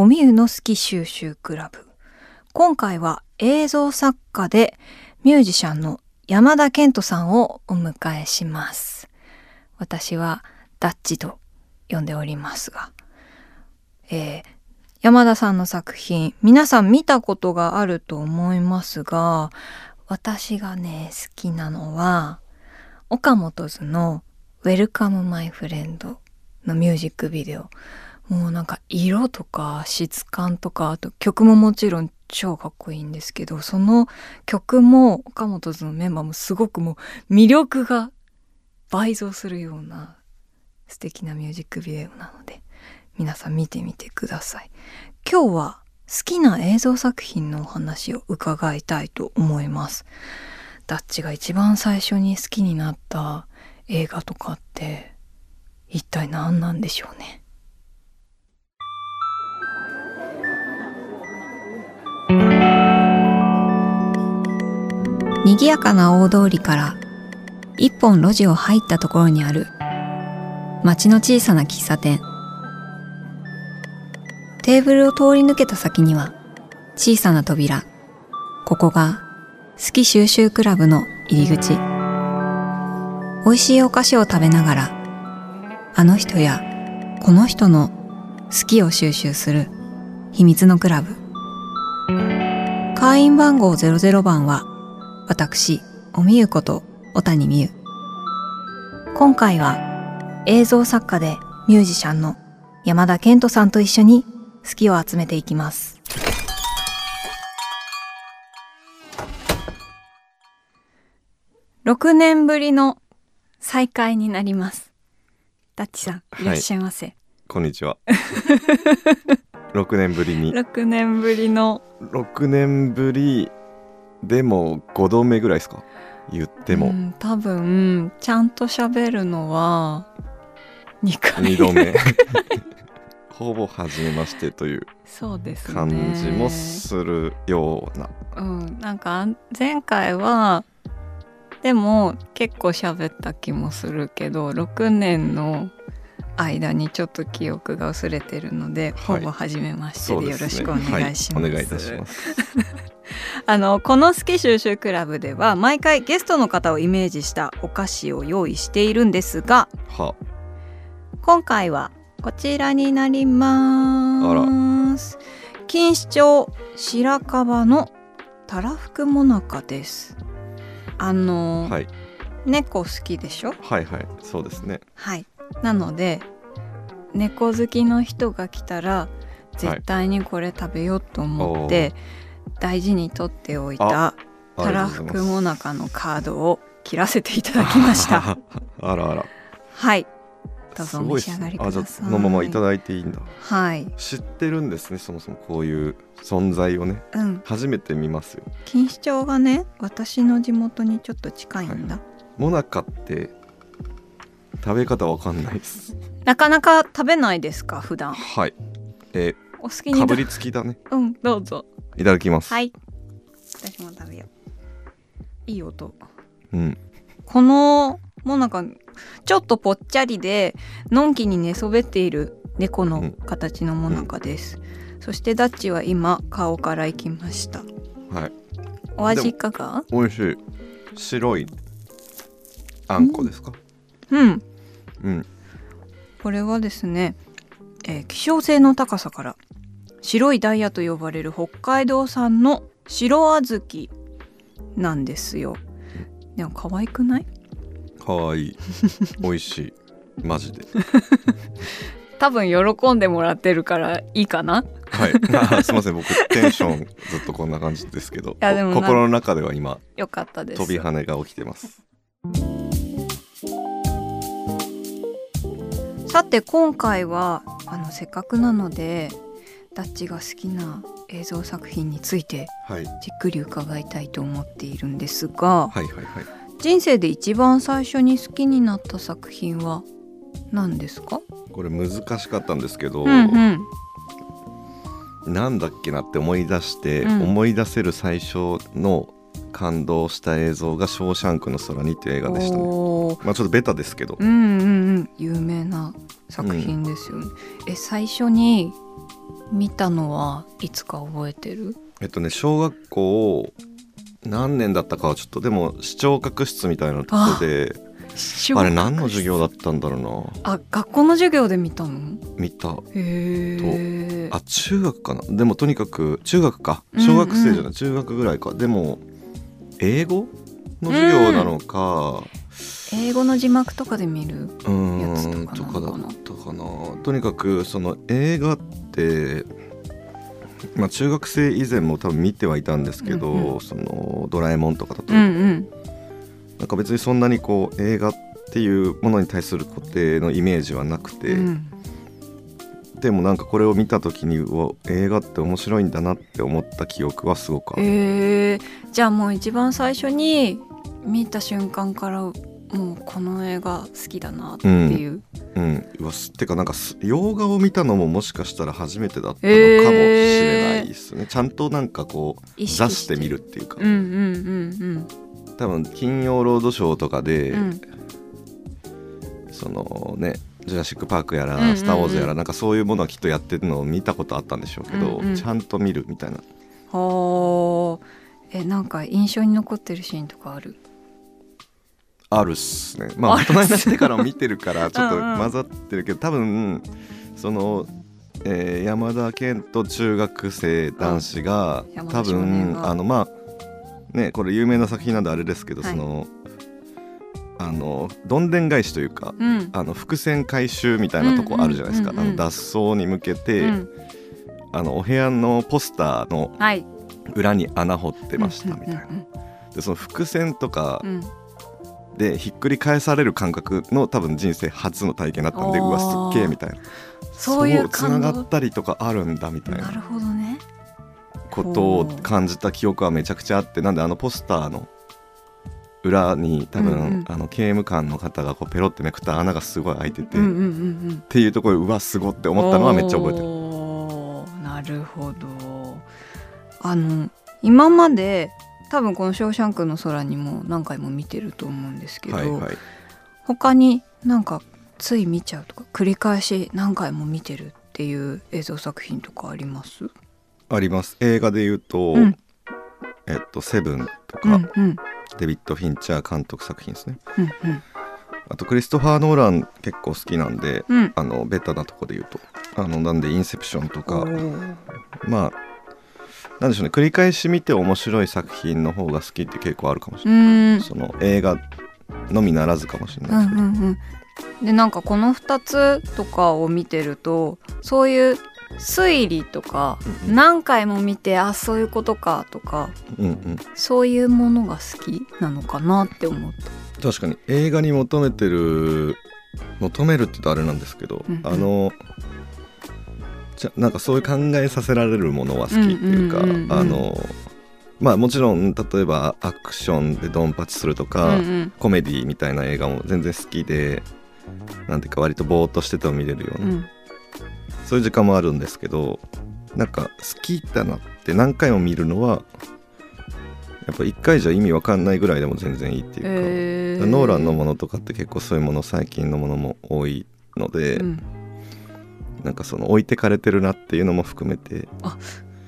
おみゆの好き収集クラブ。今回は映像作家でミュージシャンの山田健人さんをお迎えします。私はダッチと呼んでおりますが、えー、山田さんの作品皆さん見たことがあると思いますが私がね好きなのは岡本図の「Welcome My Friend」のミュージックビデオ。もうなんか色とか質感とかあと曲ももちろん超かっこいいんですけどその曲も岡本図のメンバーもすごくもう魅力が倍増するような素敵なミュージックビデオなので皆さん見てみてください。今日は好きな映像作品のお話を伺いたいと思います。ダッチが一番最初に好きになった映画とかって一体何なんでしょうね。賑やかな大通りから一本路地を入ったところにある町の小さな喫茶店。テーブルを通り抜けた先には小さな扉。ここが好き収集クラブの入り口。美味しいお菓子を食べながらあの人やこの人の好きを収集する秘密のクラブ。会員番号00番は私おみゆこと小谷美優。今回は映像作家でミュージシャンの山田健人さんと一緒に好きを集めていきます。6年ぶりの再会になります。ダッチさんい。らっしゃいませ、はい、こんにちは。6年ぶりに。6年ぶりの。6年ぶりでも5度目ぐらいですか？言っても、うん、多分ちゃんと喋るのは2回。2度目。ほぼ初めましてという感じもするような。うね、うん、なんか前回はでも結構喋った気もするけど6年の間にちょっと記憶が薄れてるので、はい、ほぼ初めましてでよろしくお願いします。はい、お願いいたします。あのこの「好き収集クラブ」では毎回ゲストの方をイメージしたお菓子を用意しているんですが今回はこちらになります。錦糸町白樺のたらふくもなかです。あの、はい、猫好きでしょ？はいはいそうですね。はい。なので猫好きの人が来たら絶対にこれ食べようと思って、はい大事に取っておいたたらふくもなかのカードを切らせていただきました。あらあら。はい。どうぞ召し上がりください。のままいただいていいんだ。はい。知ってるんですねそもそもこういう存在をね、うん、初めて見ますよ。錦糸町がね私の地元にちょっと近いんだ、はい、もなかって食べ方わかんないです。なかなか食べないですか普段。はい。えー、お好きにかぶりつきだね。うんどうぞ。いただきます。はい。私も食べよう。いい音。うん。このもうなんかちょっとぽっちゃりでのんきに寝そべっている猫の形のもなかです、うん、そしてダッチは今顔からいきました。はい。お味いかが？美味しい。白い。あんこですか？うん、うん、これはですね、えー、希少性の高さから白いダイヤと呼ばれる北海道産の白小豆なんですよ。でも可愛くない？可愛い。美味しい。マジで。多分喜んでもらってるからいいかな？はい。すいません。僕テンションずっとこんな感じですけど。心の中では今よかったです。飛び跳ねが起きてます。さて今回はあのせっかくなのでダッチが好きな映像作品についてじっくり伺いたいと思っているんですが、はいはいはい、人生で一番最初に好きになった作品は何ですか？これ難しかったんですけど、うんうん、なんだっけなって思い出して、うん、思い出せる最初の感動した映像が「ショーシャンクの空に」っていう映画でしたね。まあちょっとベタですけど。うんうんうん有名な作品ですよね。うん、え最初に見たのはいつか覚えてる？えっとね小学校何年だったかはちょっとでも視聴覚室みたいなところであれ何の授業だったんだろうな。あ学校の授業で見たの？見た。へえ。あ中学かな？でもとにかく中学か。小学生じゃない、うんうん、中学ぐらいか。でも英語の授業なのか、うん、英語の字幕とかで見るやつとかだったかな。とにかくその映画ってまあ、中学生以前も多分見てはいたんですけど、うんうん、そのドラえもんとかだと、うんうん、なんか別にそんなにこう映画っていうものに対する固定のイメージはなくて、うん、でもなんかこれを見た時に映画って面白いんだなって思った記憶はすごくある、えー、じゃあもう一番最初に見た瞬間からもうこの映画好きだなっていう。うん、うん、わてかなんか洋画を見たのももしかしたら初めてだったのかもしれないですね、えー、ちゃんとなんかこう出してみるっていうか、うんうんうんうん、多分「金曜ロードショー」とかで、うん、そのね「ジュラシック・パーク」やら「スター・ウォーズ」やらなんかそういうものはきっとやってるのを見たことあったんでしょうけど、うんうん、ちゃんと見るみたいな。はえなんか印象に残ってるシーンとかある？あるっすね。まあ大人になってから見てるから ちょっと混ざってるけど多分その、えー、山田健と中学生男子が多分あのまあねこれ有名な作品なんであれですけど、はい、そのあのどんでん返しというか、うん、あの伏線回収みたいなとこあるじゃないですか、あの脱走に向けて、うん、あのお部屋のポスターの裏に穴掘ってましたみたいな。でその伏線とか、でひっくり返される感覚の多分人生初の体験だったんでうわすっげえみたいな。そういうつながったりとかあるんだみたいななるほどねことを感じた記憶はめちゃくちゃあってなんであのポスターの裏に多分、うんうん、あの刑務官の方がこうペロってめくった穴がすごい開いてて、うんうんうんうん、っていうところうわすごって思ったのはめっちゃ覚えてる。なるほど。あの今まで多分この「ショーシャンクの空」にも何回も見てると思うんですけど、はいはい、他になんかつい見ちゃうとか繰り返し何回も見てるっていう映像作品とかあります？あります。映画で言うと、うん、えっと「セブン」とか、うんうん、デビッド・フィンチャー監督作品ですね、うんうん、あとクリストファー・ノーラン結構好きなんで、うん、あのベタなとこで言うと。あのなんで「インセプション」とかまあなんでしょうね。繰り返し見て面白い作品の方が好きって結構あるかもしれない。その映画のみならずかもしれないですけど、うんうんうんでなんかこの2つとかを見てるとそういう推理とか、うんうん、何回も見てあそういうことかとか、うんうん、そういうものが好きなのかなって思った。確かに。映画に求めてる求めるって言うとあれなんですけど、うんうん、あのじゃなんかそういう考えさせられるものは好きっていうか、あのまあもちろん例えばアクションでドンパチするとか、うんうん、コメディみたいな映画も全然好きでなんていうか割とぼーっとしてても見れるような、うん、そういう時間もあるんですけどなんか好きだなって何回も見るのはやっぱ1回じゃ意味わかんないぐらいでも全然いいっていうか、えー、ノーランのものとかって結構そういうもの最近のものも多いので、うんなんかその置いてかれてるなっていうのも含めて。あ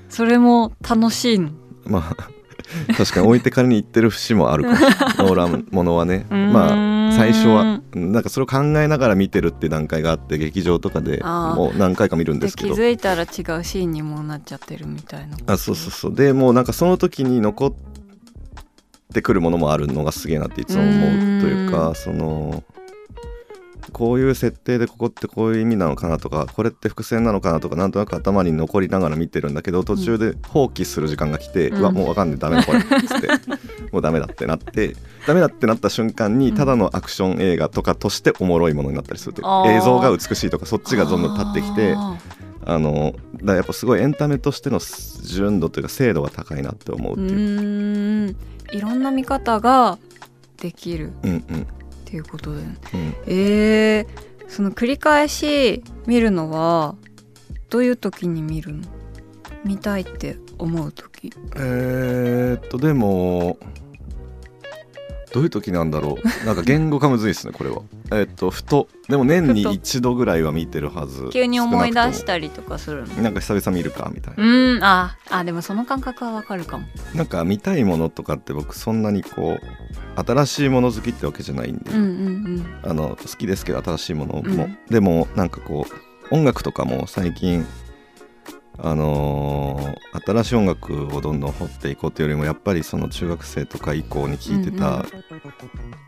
それも楽しいのまあ 確かに置いてかれに行ってる節もあるか。も ノーランものはね。まあ最初はなんかそれを考えながら見てるって段階があって劇場とかでもう何回か見るんですけど。気づいたら違うシーンにもなっちゃってるみたいな。あそうそうそう。でもうなんかその時に残ってくるものもあるのがすげえなっていつも思うというかそのこういう設定でここってこういう意味なのかなとかこれって伏線なのかなとかなんとなく頭に残りながら見てるんだけど途中で放棄する時間が来て、うん、うわもう分かんねえダメだこれっつって もうダメだってなってダメだってなった瞬間にただのアクション映画とかとしておもろいものになったりするという、映像が美しいとかそっちがどんどん立ってきてあのだやっぱすごいエンタメとしての純度というか精度が高いなって思うっていう。いろんな見方ができる。うんうんっていうことで、うん、えー、その繰り返し見るのはどういう時に見るの？見たいって思う時。えー、っとでもどういう時なんだろう。なんか言語化むずいですねこれは。えっとふと。でも年に一度ぐらいは見てるはず。急に思い出し少たりとかするの？なんか久々見るかみたいな。うんああでもその感覚はわかるかも。なんか見たいものとかって僕そんなにこう新しいもの好きってわけじゃないんで、うんうんあの好きですけど新しいものも、うん。でもなんかこう音楽とかも最近あのー新しい音楽をどんどん掘っていこうというよりもやっぱりその中学生とか以降に聴いてた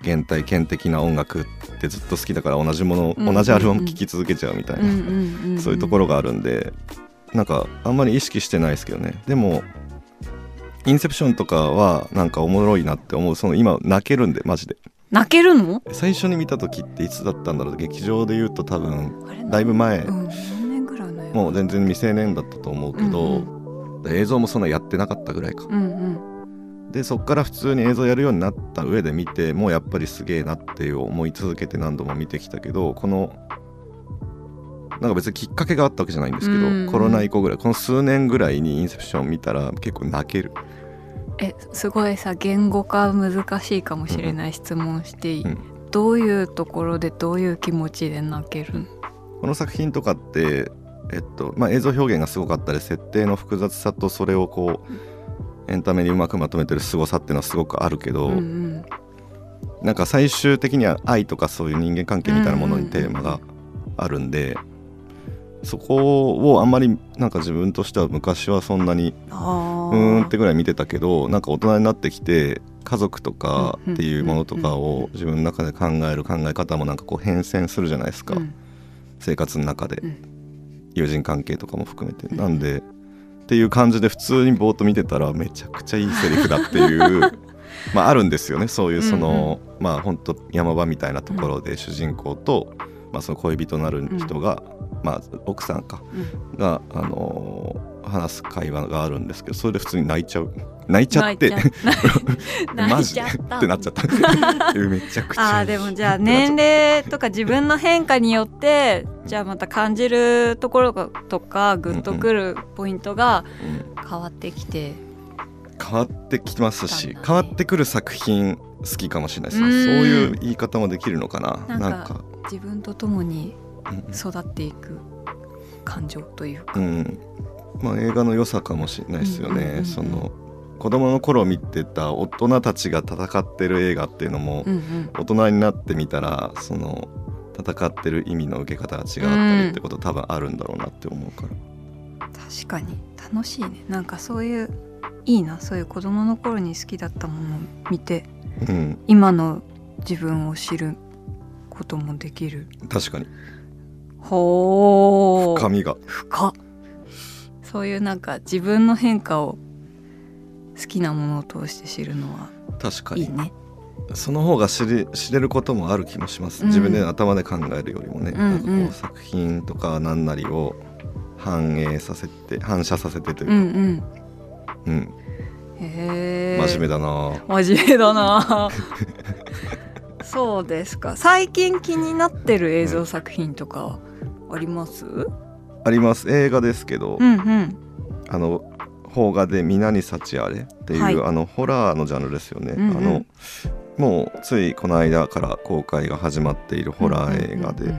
現代圏的な音楽ってずっと好きだから同じもの、うんうんうん。同じアルバム聴き続けちゃうみたいな、うんうんうんうん。そういうところがあるんでなんかあんまり意識してないですけどね。でもインセプションとかはなんかおもろいなって思う。その今泣けるんでマジで。泣けるの？最初に見た時っていつだったんだろう劇場で言うと多分だいぶ前、うん何年ぐらいの映画もう全然未成年だったと思うけど、映像もそんなやってなかったぐらいか、うんうん。でそっから普通に映像やるようになった上で見てもうやっぱりすげえなっていう思い続けて何度も見てきたけどこのなんか別にきっかけがあったわけじゃないんですけど、うん。コロナ以降ぐらいこの数年ぐらいにインセプション見たら結構泣ける。えすごいさ言語化難しいかもしれない質問していい、うん。どういうところでどういう気持ちで泣ける？のこの作品とかって、えっとまあ、映像表現がすごかったり設定の複雑さとそれをこうエンタメにうまくまとめてる凄さっていうのはすごくあるけど、うんうんなんか最終的には愛とかそういう人間関係みたいなものにうんうんうん。テーマがあるんでそこをあんまりなんか自分としては昔はそんなにあうーんってぐらい見てたけどなんか大人になってきて家族とかうんうんっていうものとかを自分の中で考える考え方もなんかこう変遷するじゃないですか、うん。生活の中で、うん。友人関係とかも含めて。うんなんでっていう感じで普通にぼーっと見てたらめちゃくちゃいいセリフだっていう まああるんですよね。そういうその、まあ本当山場みたいなところで主人公と、まあ、その恋人なる人が、まあ奥さんかうんが、あのー話す会話があるんですけどそれで普通に泣いちゃう。泣いちゃって泣いちゃ 泣マジで？ってなっちゃった。めちゃくちゃ。あーでもじゃあ年齢とか自分の変化によってじゃあまた感じるところがとかグッとくるポイントがうん変わってきて、変わってきますし、変わってくる作品好きかもしれないです。そういう言い方もできるのかな。なんんか。自分と共にうん育っていく感情というか。うん。まあ映画の良さかもしれないですよね、うんうんうんうんその子供の頃見てた大人たちが戦ってる映画っていうのも、うんうん。大人になってみたらその戦ってる意味の受け方が違ったりってこと多分あるんだろうなって思うから、確かに。楽しいね。なんかそういういいな。そういう子供の頃に好きだったものを見てうん、今の自分を知ることもできる。確かにほー。深みが。深。っそういうなんか自分の変化を好きなものを通して知るのは確かに。いいね。その方が知れ知れることもある気もします、うん。自分で頭で考えるよりもね、うんうん。なんかこう作品とか何なりを反映させて反射させてというか、うんうん。うん。真面目だな。真面目だな。そうですか。最近気になってる映像作品とかあります？あります。映画ですけど、うんうん。あの邦画で「皆に幸あれ」っていう、はい。あのホラーのジャンルですよね、うんうん。あのもうついこの間から公開が始まっているホラー映画で、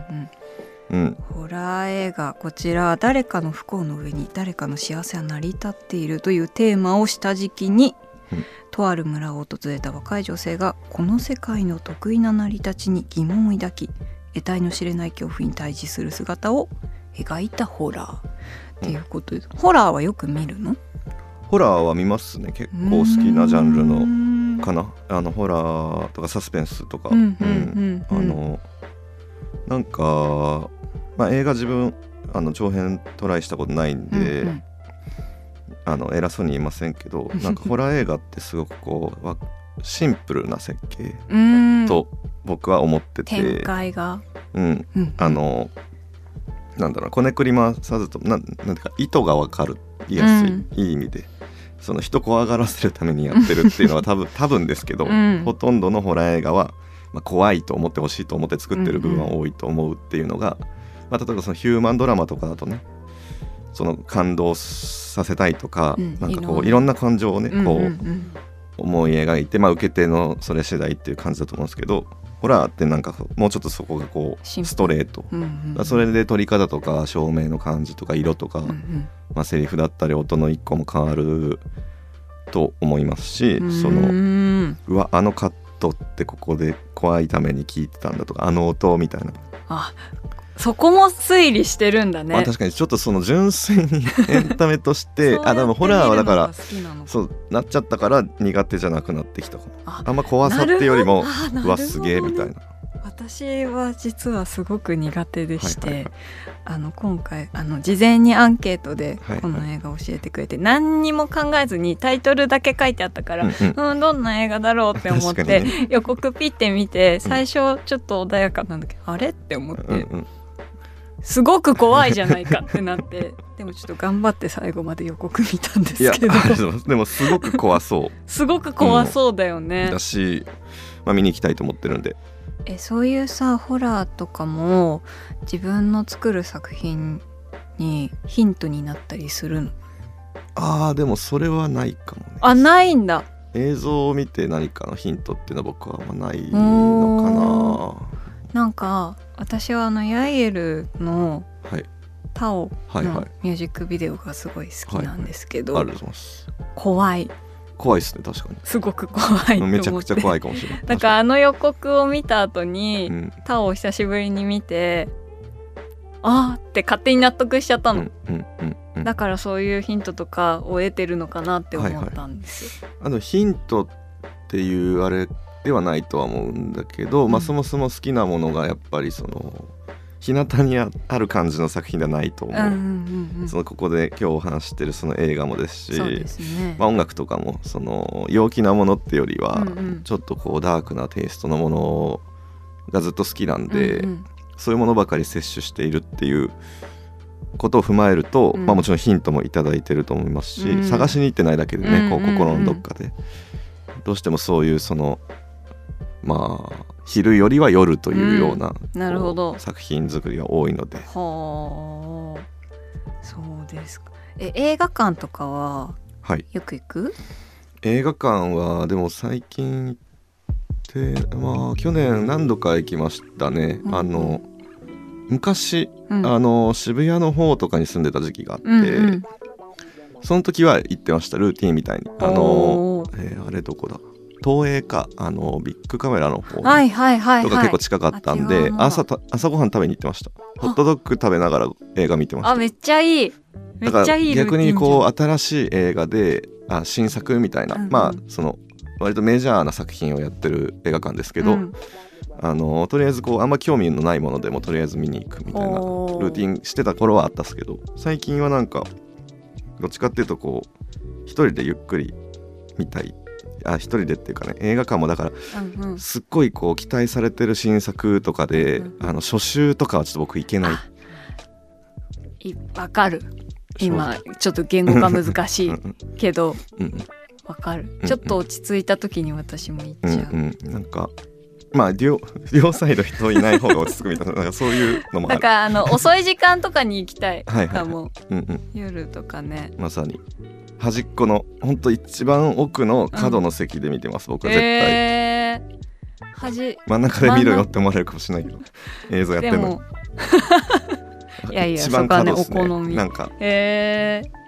ホラー映画こちら誰かの不幸の上に誰かの幸せは成り立っているというテーマを下敷きに、うん。とある村を訪れた若い女性がこの世界の得意な成り立ちに疑問を抱き得体の知れない恐怖に対峙する姿を描いたホラーっていうことです、ホラーはよく見るの？ホラーは見ますね。結構好きなジャンルののかな。あのホラーとかサスペンスとか、うんうんうん。うん。あのなんか、まあ、映画自分あの長編トライしたことないんで、うんうん。あの偉そうに言いませんけどなんかホラー映画ってすごくこうわシンプルな設計うん。と僕は思ってて、展開が、うん、うん。あのなんだろうこねくり回さずとなんなんていうか意図がわかるやすい、うん。いい意味でその人怖がらせるためにやってるっていうのは 多分多分ですけど、うん。ほとんどのホラー映画は、まあ、怖いと思ってほしいと思って作ってる部分は多いと思うっていうのが、まあ、例えばそのヒューマンドラマとかだとねその感動させたいとか、うん。なんかこういろんな。感情をねこう、うんうん思い描いて、まあ、受け手のそれ次第っていう感じだと思うんですけどホラーってなんかもうちょっとそこがこうストレート。うんうんそれで撮り方とか照明の感じとか色とか、うんうん。まあ、セリフだったり音の一個も変わると思いますしそうのん。うわあのカットってここで怖いために聞いてたんだとかあの音みたいな、あそこも推理してるんだね。まあ、確かにちょっとその純粋にエンタメとして あでもホラーはだからそうなっちゃったから苦手じゃなくなってきたかもああんま怖さっていうよりもうわすげえみたいな。私は実はすごく苦手でして、はいはいはい。あの今回あの事前にアンケートではいはい。この映画を教えてくれて、何にも考えずにタイトルだけ書いてあったから、うんうん。うん、どんな映画だろうって思って、にね。予告ピッて見て最初ちょっと穏やかなんだけど、あれ？って思って、うんうんすごく怖いじゃないかってなって。でもちょっと頑張って最後まで予告見たんですけど。でもすごく怖そ すごく怖そうだようね。だし、まあ、見に行きたいと思ってるんで。えそういうさホラーとかも自分の作る作品にヒントになったりするの？あーでもそれはないかもね。あないんだ。映像を見て何かのヒントっていうのは僕はあんまないのなんか私はあのヤイエルのかなはい「タオ」のはいはい。ミュージックビデオがすごい好きなんですけど、怖い。怖いですね確かすごく怖いめちゃくちゃ怖いかもしれない。だからあの予告を見た後に、うん。タオを久しぶりに見てあーって勝手に納得しちゃったの、うんうんだからそういうヒントとかを得てるのかなって思ったんですよ。あのヒントっていうあれではないとは思うんだけど、まあうんそもそも好きなものがやっぱりその日向にあある感じの作品ではないと思う、うんうんうんうん。そのここで今日お話ししてるその映画もですしね。まあ、音楽とかもその陽気なものってよりはちょっとこうダークなテイストのものがずっと好きなんで、うんうんそういうものばかり摂取しているっていうことを踏まえると、うん。まあ、もちろんヒントもいただいてると思いますし、うん探しに行ってないだけでね、こう心のどっかで。どうしてもそういうそのまあ昼よりは夜というような,、うんなるほど。作品作りが多いので。はあ。そうですか。え映画館とかははい。よく行く？映画館はでも最近行ってまあ去年何度か行きましたね、うんあの昔、うん。あの渋谷の方とかに住んでた時期があって、うんうん。その時は行ってました。ルーティンみたいに。あの、えーあれどこだ？東映かあのビッグカメラの方とか結構。近かったんで、朝た朝ごはん食べに行ってました。ホットドッグ食べながら映画見てました。あめっちゃいい。めっだから逆にこじう新しい映画であ新作みたいな、うんうん。まあその割とメジャーな作品をやってる映画館ですけど、うん。あのとりあえずこうあんま興味のないものでもとりあえず見に行くみたいなルーティンしてた頃はあったっすけど最近はなんかどっちかっていうとこう一人でゆっくり見たいあ一人でっていうかね映画館もだからうんうん。すっごいこう期待されてる新作とかで、うんあの初週とかはちょっと僕行けない。わかる。今ちょっと言語が難しいうんうん。けどうんうん。わかる。うんちょっと落ち着いた時に私も行っちゃう、うんうん、なんかまあ両 両サイド人いない方が落ち着くみたいななんかそういうのもある。だからあの遅い時間とかに行きたいはいはいかもうんうん、夜とかね。まさに端っこのほんと一番奥の角の席で見てます、僕は絶対、えー、はじ真ん中で見ろよって思われるかもしれないけど映像やってんの。いやいや一番角っすね。お好み。なんか、へえ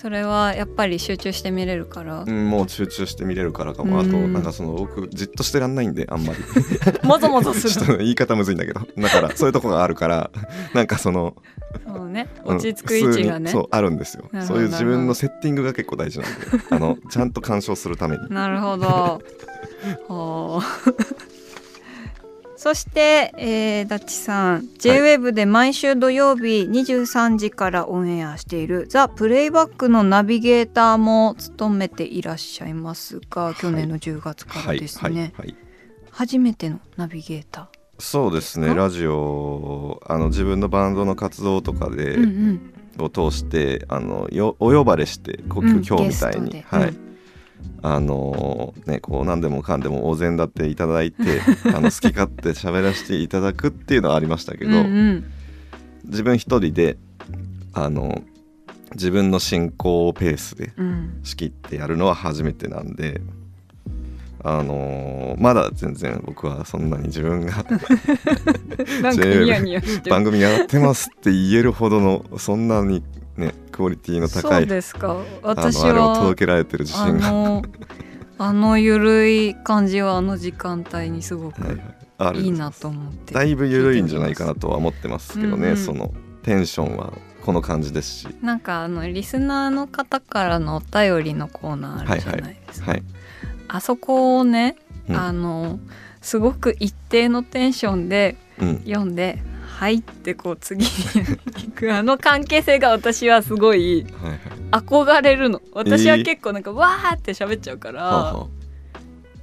それはやっぱり集中して見れるから？うん、もう集中して見れるからかも。あとうん。なんかその僕じっとしてらんないんであんまり。もぞもぞする。と言い方むずいんだけど。だから そういうとこがあるからなんかそのそうね。うん落ち着く位置がね、そうあるんですよ。そういう自分のセッティングが結構大事なんであの ちゃんと鑑賞するために。なるほど。はあそして、えー、ダッチさん。JWEB で毎週土曜日23時からオンエアしている「ザ・プレイバック」のナビゲーターも務めていらっしゃいますが去年の10月からですね、初めてのナビゲータそうですね。ラジオあの自分のバンドの活動とかで、ー、うんうん、を通してあのよお呼ばれしてこううん今日みたいに、ゲストで。はい、うんあのねこう何でもかんでもお膳立ていただいて あの好き勝手喋らせていただくっていうのはありましたけど、うんうん。自分一人であの自分の進行ペースでうん。仕切ってやるのは初めてなんであのーまだ全然僕はそんなに自分が 番組やってますって言えるほどのそんなにねクオリティの高いですか。あ私のあれをは届けられてる自あ信が、のあのゆるい感じはあの時間帯にすごくはいはい。なと思ってだいぶ緩いんじゃないかなとは思ってますけどね、うんうん。そのテンションはこの感じですし。なんかあのリスナーの方からのお便りのコーナーあるじゃないですか、はい、あそこをね、うん。あのすごく一定のテンションでうん、読んで「はい」ってこう次に行く。あの関係性が私はすごい憧れるの。私は結構なんかわーって喋っちゃうから、はあは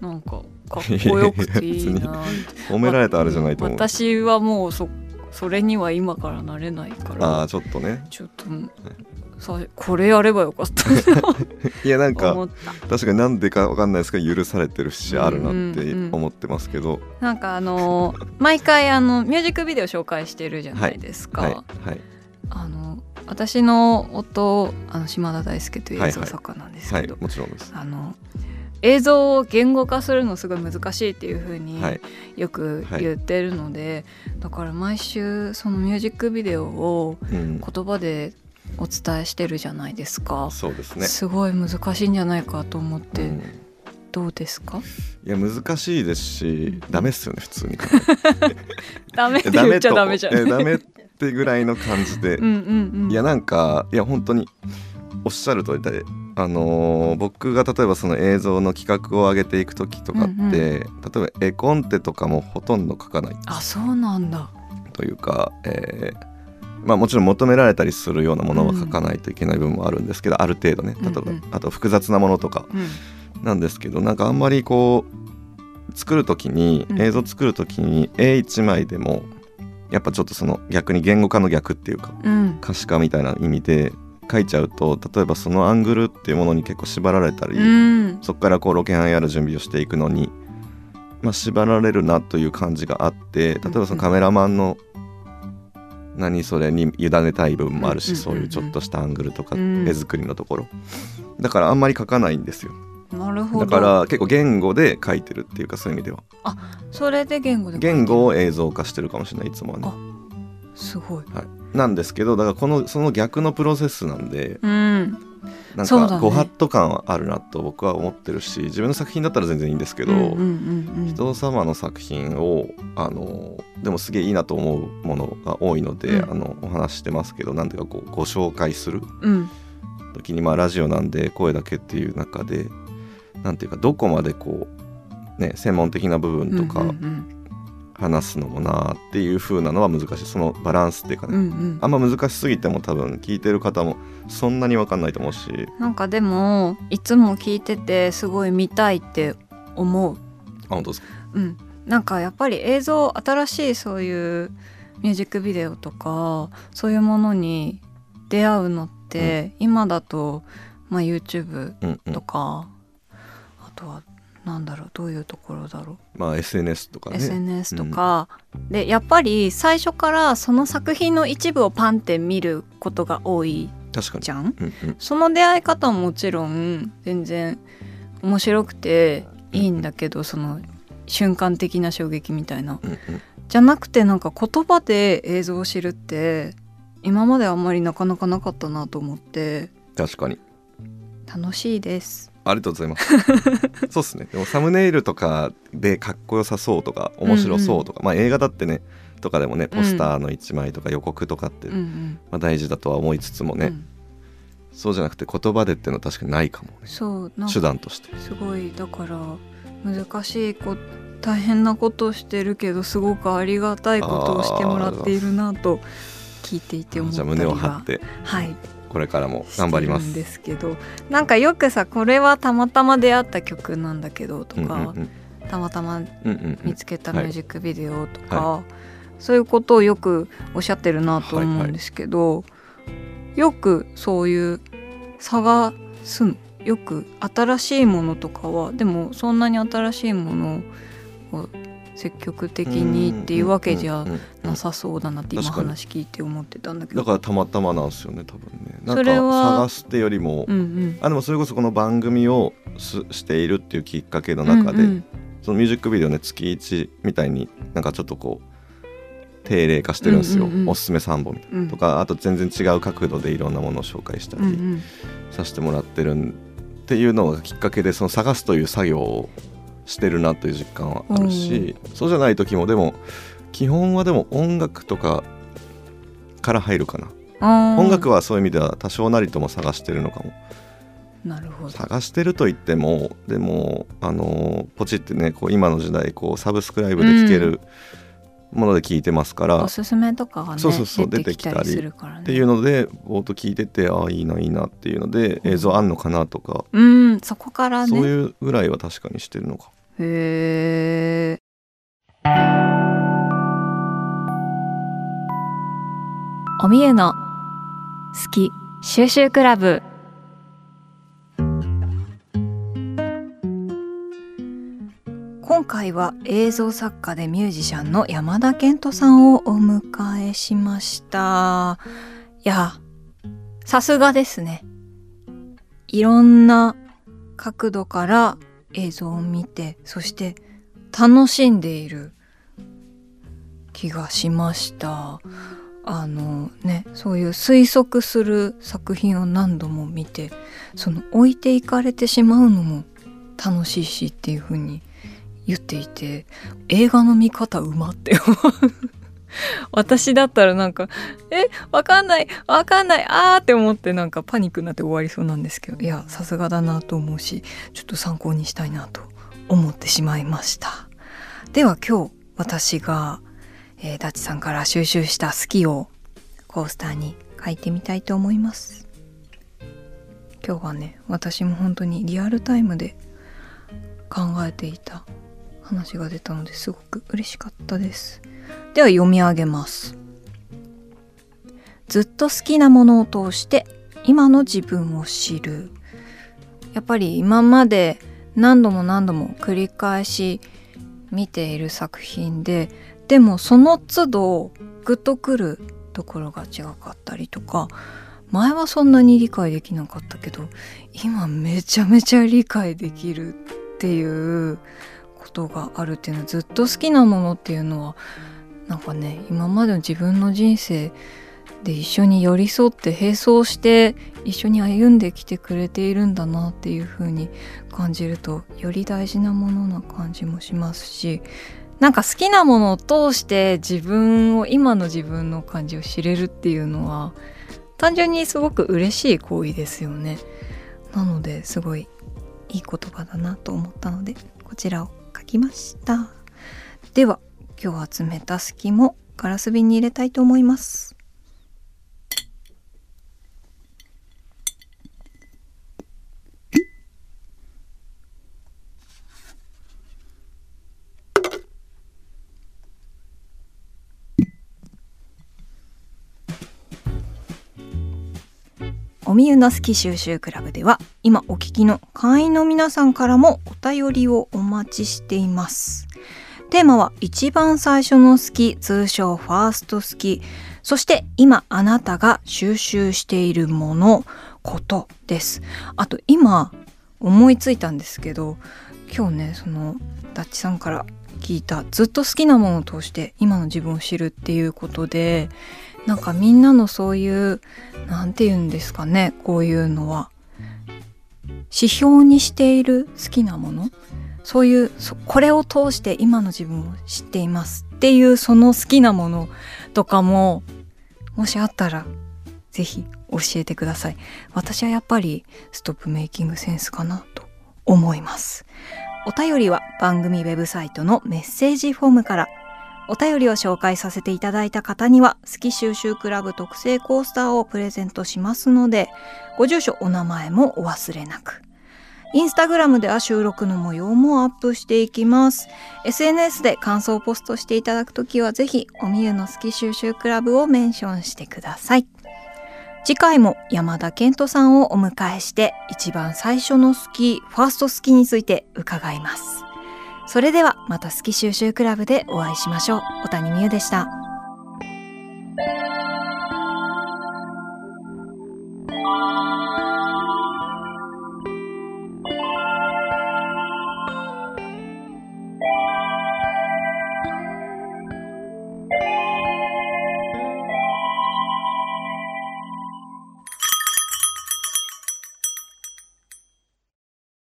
なんかかっこよくていいな褒められたあれじゃないと思う。私はもうそそれには今からなれないかあら。あちょっとね。ちょっとさこれやればよかった。いやなんとか確かになんでかわかんないですけど許されてるしあるなってうんうんうん。思ってますけど、なんかあのー 毎回あのミュージックビデオ紹介してるじゃないですか、はいはい。あの私の夫あの島田大輔という映像作家なんですはいけど、もちろんです。あの映像を言語化するのすごい難しいっていう風にはい。よく言ってるので、だから毎週そのミュージックビデオをうん。言葉でお伝えしてるじゃないですか。そうですね。すごい難しいんじゃないかと思って、うん。どうですか？いや難しいですしダメっすよね普通に。ダメってえ言っちゃダメじゃん。えダメってぐらいの感じで。いやなんかいや本当におっしゃる通りであのー僕が例えばその映像の企画を上げていく時とかって、うんうん。例えば絵コンテとかもほとんど書かない。あそうなんだ。というか、えーまあ、もちろん求められたりするようなものは書かないといけない部分もあるんですけど、ある程度ね例えば、うん。うんあと複雑なものとかうん。なんですけどなんかあんまりこう作る時にうん。映像作る時に絵一枚でもやっぱちょっとその逆に言語化の逆っていうかうん。可視化みたいな意味で書いちゃうと例えばそのアングルっていうものに結構縛られたり、うん。そこからこうロケハンやる準備をしていくのに、まあ、縛られるなという感じがあって例えばそのカメラマンの何それに委ねたい部分もあるし、そういうちょっとしたアングルとかうん。絵作りのところ、だからあんまり書かないんですよ。なるほど。だから結構言語で書いてるっていうかそういう意味では。それで言語で言語を映像化してるかもしれないいつもはね。あすごい。なんですけどだからこのその逆のプロセスなんでうん。なんかご法度感はあるなと僕は思ってるし自分の作品だったら全然いいんですけど、うんうんうんうん。人様の作品をあのでもすげえいいなと思うものが多いので、うん。あのお話ししてますけどなんていうかこうご紹介するうん。時にまあラジオなんで声だけっていう中でなんていうかどこまでこうね専門的な部分とかうんうん話すのもなっていう風なのは難しい。そのバランスっていうかね、うんうん。あんま難しすぎても多分聞いてる方もそんなに分かんないと思うし。なんかでもいつも聞いててすごい見たいって思う。あ本当ですか？うん。なんかやっぱり映像新しいそういうミュージックビデオとかそういうものに出会うのって、今だとまあ YouTube うんうん。とか、あとはなんだろうどういうところだろう？まあ SNS とかね。SNS とか、でやっぱり最初からその作品の一部をパンって見ることが多い確かに。じゃん？うんうん。その出会い方ももちろん全然面白くていいんだけどその瞬間的な衝撃みたいな。うんうん。じゃなくてなんか言葉で映像を知るって今まであんまりなかなかなかったなと思って。確かに。楽しいですありがとうございます。そうっすね。でもサムネイルとかでかっこよさそうとか面白そうとか、まあ映画だってねとかでもねポスターの一枚とか予告とかって、うん。うんまあ、大事だとは思いつつもね、うん。そうじゃなくて言葉でっていうのは確かにないかもね。そう手段として。すごいだから難しいこ大変なことをしてるけどすごくありがたいことをしてもらっているなと聞いていて思ったりは。じゃあ胸を張って。はいこれからも頑張ります。ですけどなんかよくさこれはたまたま出会った曲なんだけどとか、うんうんうん。たまたま見つけたミュージックビデオとか、はそういうことをよくおっしゃってるなと思うんですけど、よくそういう探すのよく新しいものとかはでもそんなに新しいものを積極的にっていうわけじゃなさそうだなって今話聞いて思ってたんだけど。だからたまたまなんですよね多分ね。なんか探すってよりも、うんうん。あでもそれこそこの番組をすしているっていうきっかけの中で、うんうんそのミュージックビデオね月1みたいになんかちょっとこう定例化してるんですよ、うんうんうんおすすめ3本みたいな、うんとかあと全然違う角度でいろんなものを紹介したりさせてもらってるんっていうのがきっかけでその探すという作業をしてるなという実感はあるし、そうじゃない時もでも基本はでも音楽とかから入るかな、音楽はそういう意味では多少なりとも探してるのかも。なるほど。探してると言ってもでもあのポチってねこう今の時代こうサブスクライブで聴けるもので聞いてますから、っおすすめとかがねそうそうそう出てきたりね。ていうのでぼーっと聞いててああいいないいなっていうので映像あんのかなとか、うんそこからね。そういうぐらいは確かにしてるのか。へえおみゆの好き収集クラブ今回は映像作家でミュージシャンの山田健人さんをお迎えしました。いやさすがですね。いろんな角度から映像を見てそして楽しんでいる気がしました。あのねそういう推測する作品を何度も見てその置いていかれてしまうのも楽しいしっていう風に言っていて映画の見方うまって思う。私だったらなんか「えわかんないわかんないあー」って思ってなんかパニックになって終わりそうなんですけどいやさすがだなと思うしちょっと参考にしたいなと思ってしまいました。では今日私が、えーダッチさんから収集した好きをコースターに書いてみたいと思います。今日はね私も本当にリアルタイムで考えていた話が出たのですごく嬉しかったです。では読み上げます。ずっと好きなものを通して今の自分を知る。やっぱり今まで何度も何度も繰り返し見ている作品ででもその都度グッとくるところが違かったりとか前はそんなに理解できなかったけど今めちゃめちゃ理解できるっていうことがあるっていうのはずっと好きなものっていうのはなんかね今までの自分の人生で一緒に寄り添って並走して一緒に歩んできてくれているんだなっていう風に感じるとより大事なものな感じもしますしなんか好きなものを通して自分を今の自分の感じを知れるっていうのは単純にすごく嬉しい行為ですよね。なのですごいいい言葉だなと思ったのでこちらをきました。では今日集めた隙もガラス瓶に入れたいと思います。みゆの好き収集クラブでは今お聞きの会員の皆さんからもお便りをお待ちしています。テーマは一番最初の好き通称ファースト好きそして今あなたが収集しているものことです。あと今思いついたんですけど今日ねそのダッチさんから聞いたずっと好きなものを通して今の自分を知るっていうことでなんかみんなのそういうなんて言うんですかねこういうのは。指標にしている好きなもの。そういうこれを通して今の自分を知っていますっていうその好きなものとかももしあったらぜひ教えてください。私はやっぱりストップメイキングセンスかなと思います。お便りは番組ウェブサイトのメッセージフォームからお便りを紹介させていただいた方には、好き収集クラブ特製コースターをプレゼントしますので、ご住所、お名前もお忘れなく。インスタグラムでは収録の模様もアップしていきます。SNS で感想をポストしていただくときは、ぜひ、おみゆの好き収集クラブをメンションしてください。次回も山田健人さんをお迎えして、一番最初の好き、ファースト好きについて伺います。それではまた好き収集クラブでお会いしましょう。小谷美優でした。thank you